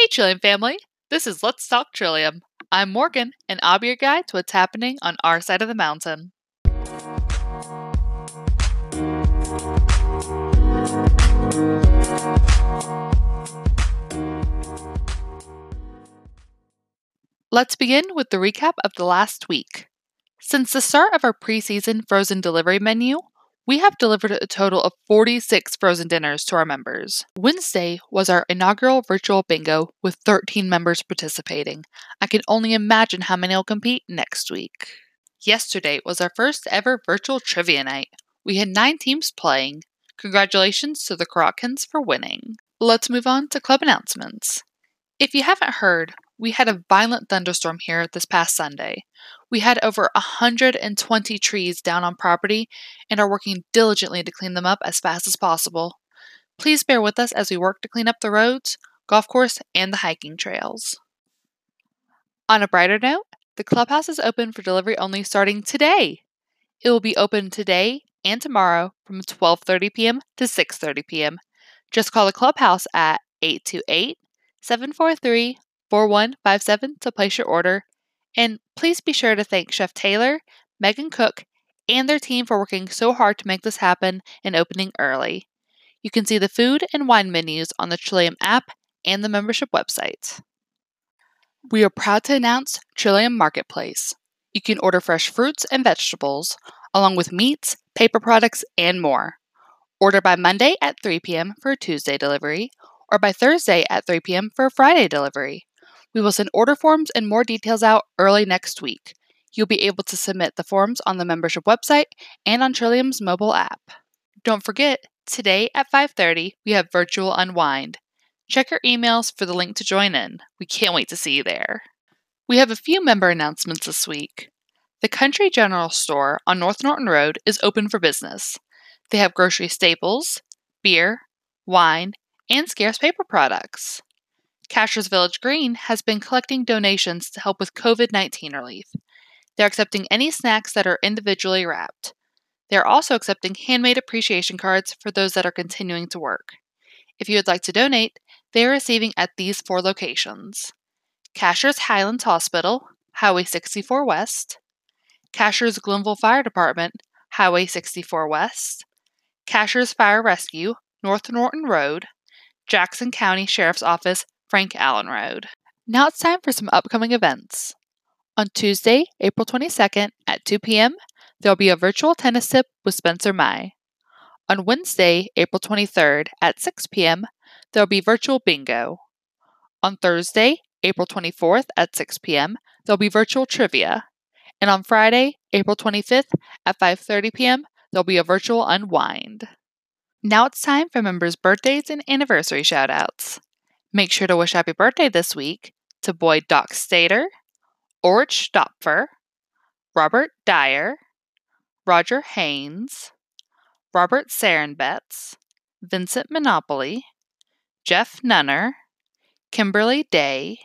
Hey, Trillium family. This is Let's Talk Trillium. I'm Morgan, and I'll be your guide to what's happening on our side of the mountain. Let's begin with the recap of the last week. Since the start of our preseason frozen delivery menu, we have delivered a total of 46 frozen dinners to our members. Wednesday was our inaugural virtual bingo with 13 members participating. I can only imagine how many will compete next week. Yesterday was our first ever virtual trivia night. We had nine teams playing. Congratulations to the Korotkins for winning. Let's move on to club announcements. If you haven't heard, we had a violent thunderstorm here this past Sunday. We had over 120 trees down on property and are working diligently to clean them up as fast as possible. Please bear with us as we work to clean up the roads, golf course, and the hiking trails. On a brighter note, the clubhouse is open for delivery only starting today. It will be open today and tomorrow from 12:30 p.m. to 6:30 p.m. Just call the clubhouse at 828 743 4157 to place your order. And please be sure to thank Chef Taylor, Megan Cook, and their team for working so hard to make this happen and opening early. You can see the food and wine menus on the Trillium app and the membership website. We are proud to announce Trillium Marketplace. You can order fresh fruits and vegetables, along with meats, paper products, and more. Order by Monday at 3 p.m. for a Tuesday delivery, or by Thursday at 3 p.m. for a Friday delivery. We will send order forms and more details out early next week. You'll be able to submit the forms on the membership website and on Trillium's mobile app. Don't forget, today at 5:30 we have virtual unwind. Check your emails for the link to join in. We can't wait to see you there. We have a few member announcements this week. The Country General Store on North Norton Road is open for business. They have grocery staples, beer, wine, and scarce paper products. Cashiers Village Green has been collecting donations to help with COVID 19 relief. They're accepting any snacks that are individually wrapped. They're also accepting handmade appreciation cards for those that are continuing to work. If you would like to donate, they are receiving at these four locations Cashiers Highlands Hospital, Highway 64 West, Cashiers Glenville Fire Department, Highway 64 West, Cashiers Fire Rescue, North Norton Road, Jackson County Sheriff's Office, Frank Allen Road. Now it's time for some upcoming events. On Tuesday, April 22nd at 2 p.m., there will be a virtual tennis tip with Spencer Mai. On Wednesday, April 23rd at 6 p.m., there will be virtual bingo. On Thursday, April 24th at 6 p.m., there will be virtual trivia. And on Friday, April 25th at 5:30 p.m., there'll be a virtual unwind. Now it's time for members' birthdays and anniversary shoutouts. Make sure to wish happy birthday this week to Boyd Doc Stater, Orich Stopfer, Robert Dyer, Roger Haynes, Robert Sarenbetz, Vincent Monopoly, Jeff Nunner, Kimberly Day,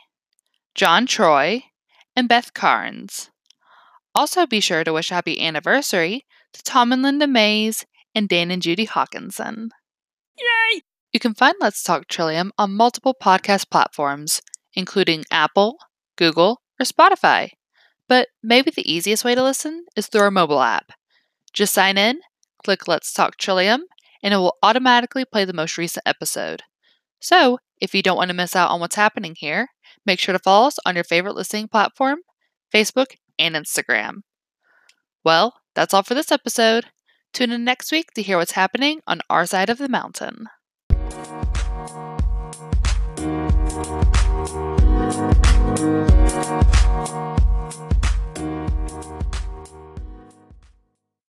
John Troy, and Beth Carnes. Also, be sure to wish happy anniversary to Tom and Linda Mays and Dan and Judy Hawkinson. Yay! You can find Let's Talk Trillium on multiple podcast platforms, including Apple, Google, or Spotify. But maybe the easiest way to listen is through our mobile app. Just sign in, click Let's Talk Trillium, and it will automatically play the most recent episode. So, if you don't want to miss out on what's happening here, make sure to follow us on your favorite listening platform, Facebook, and Instagram. Well, that's all for this episode. Tune in next week to hear what's happening on our side of the mountain.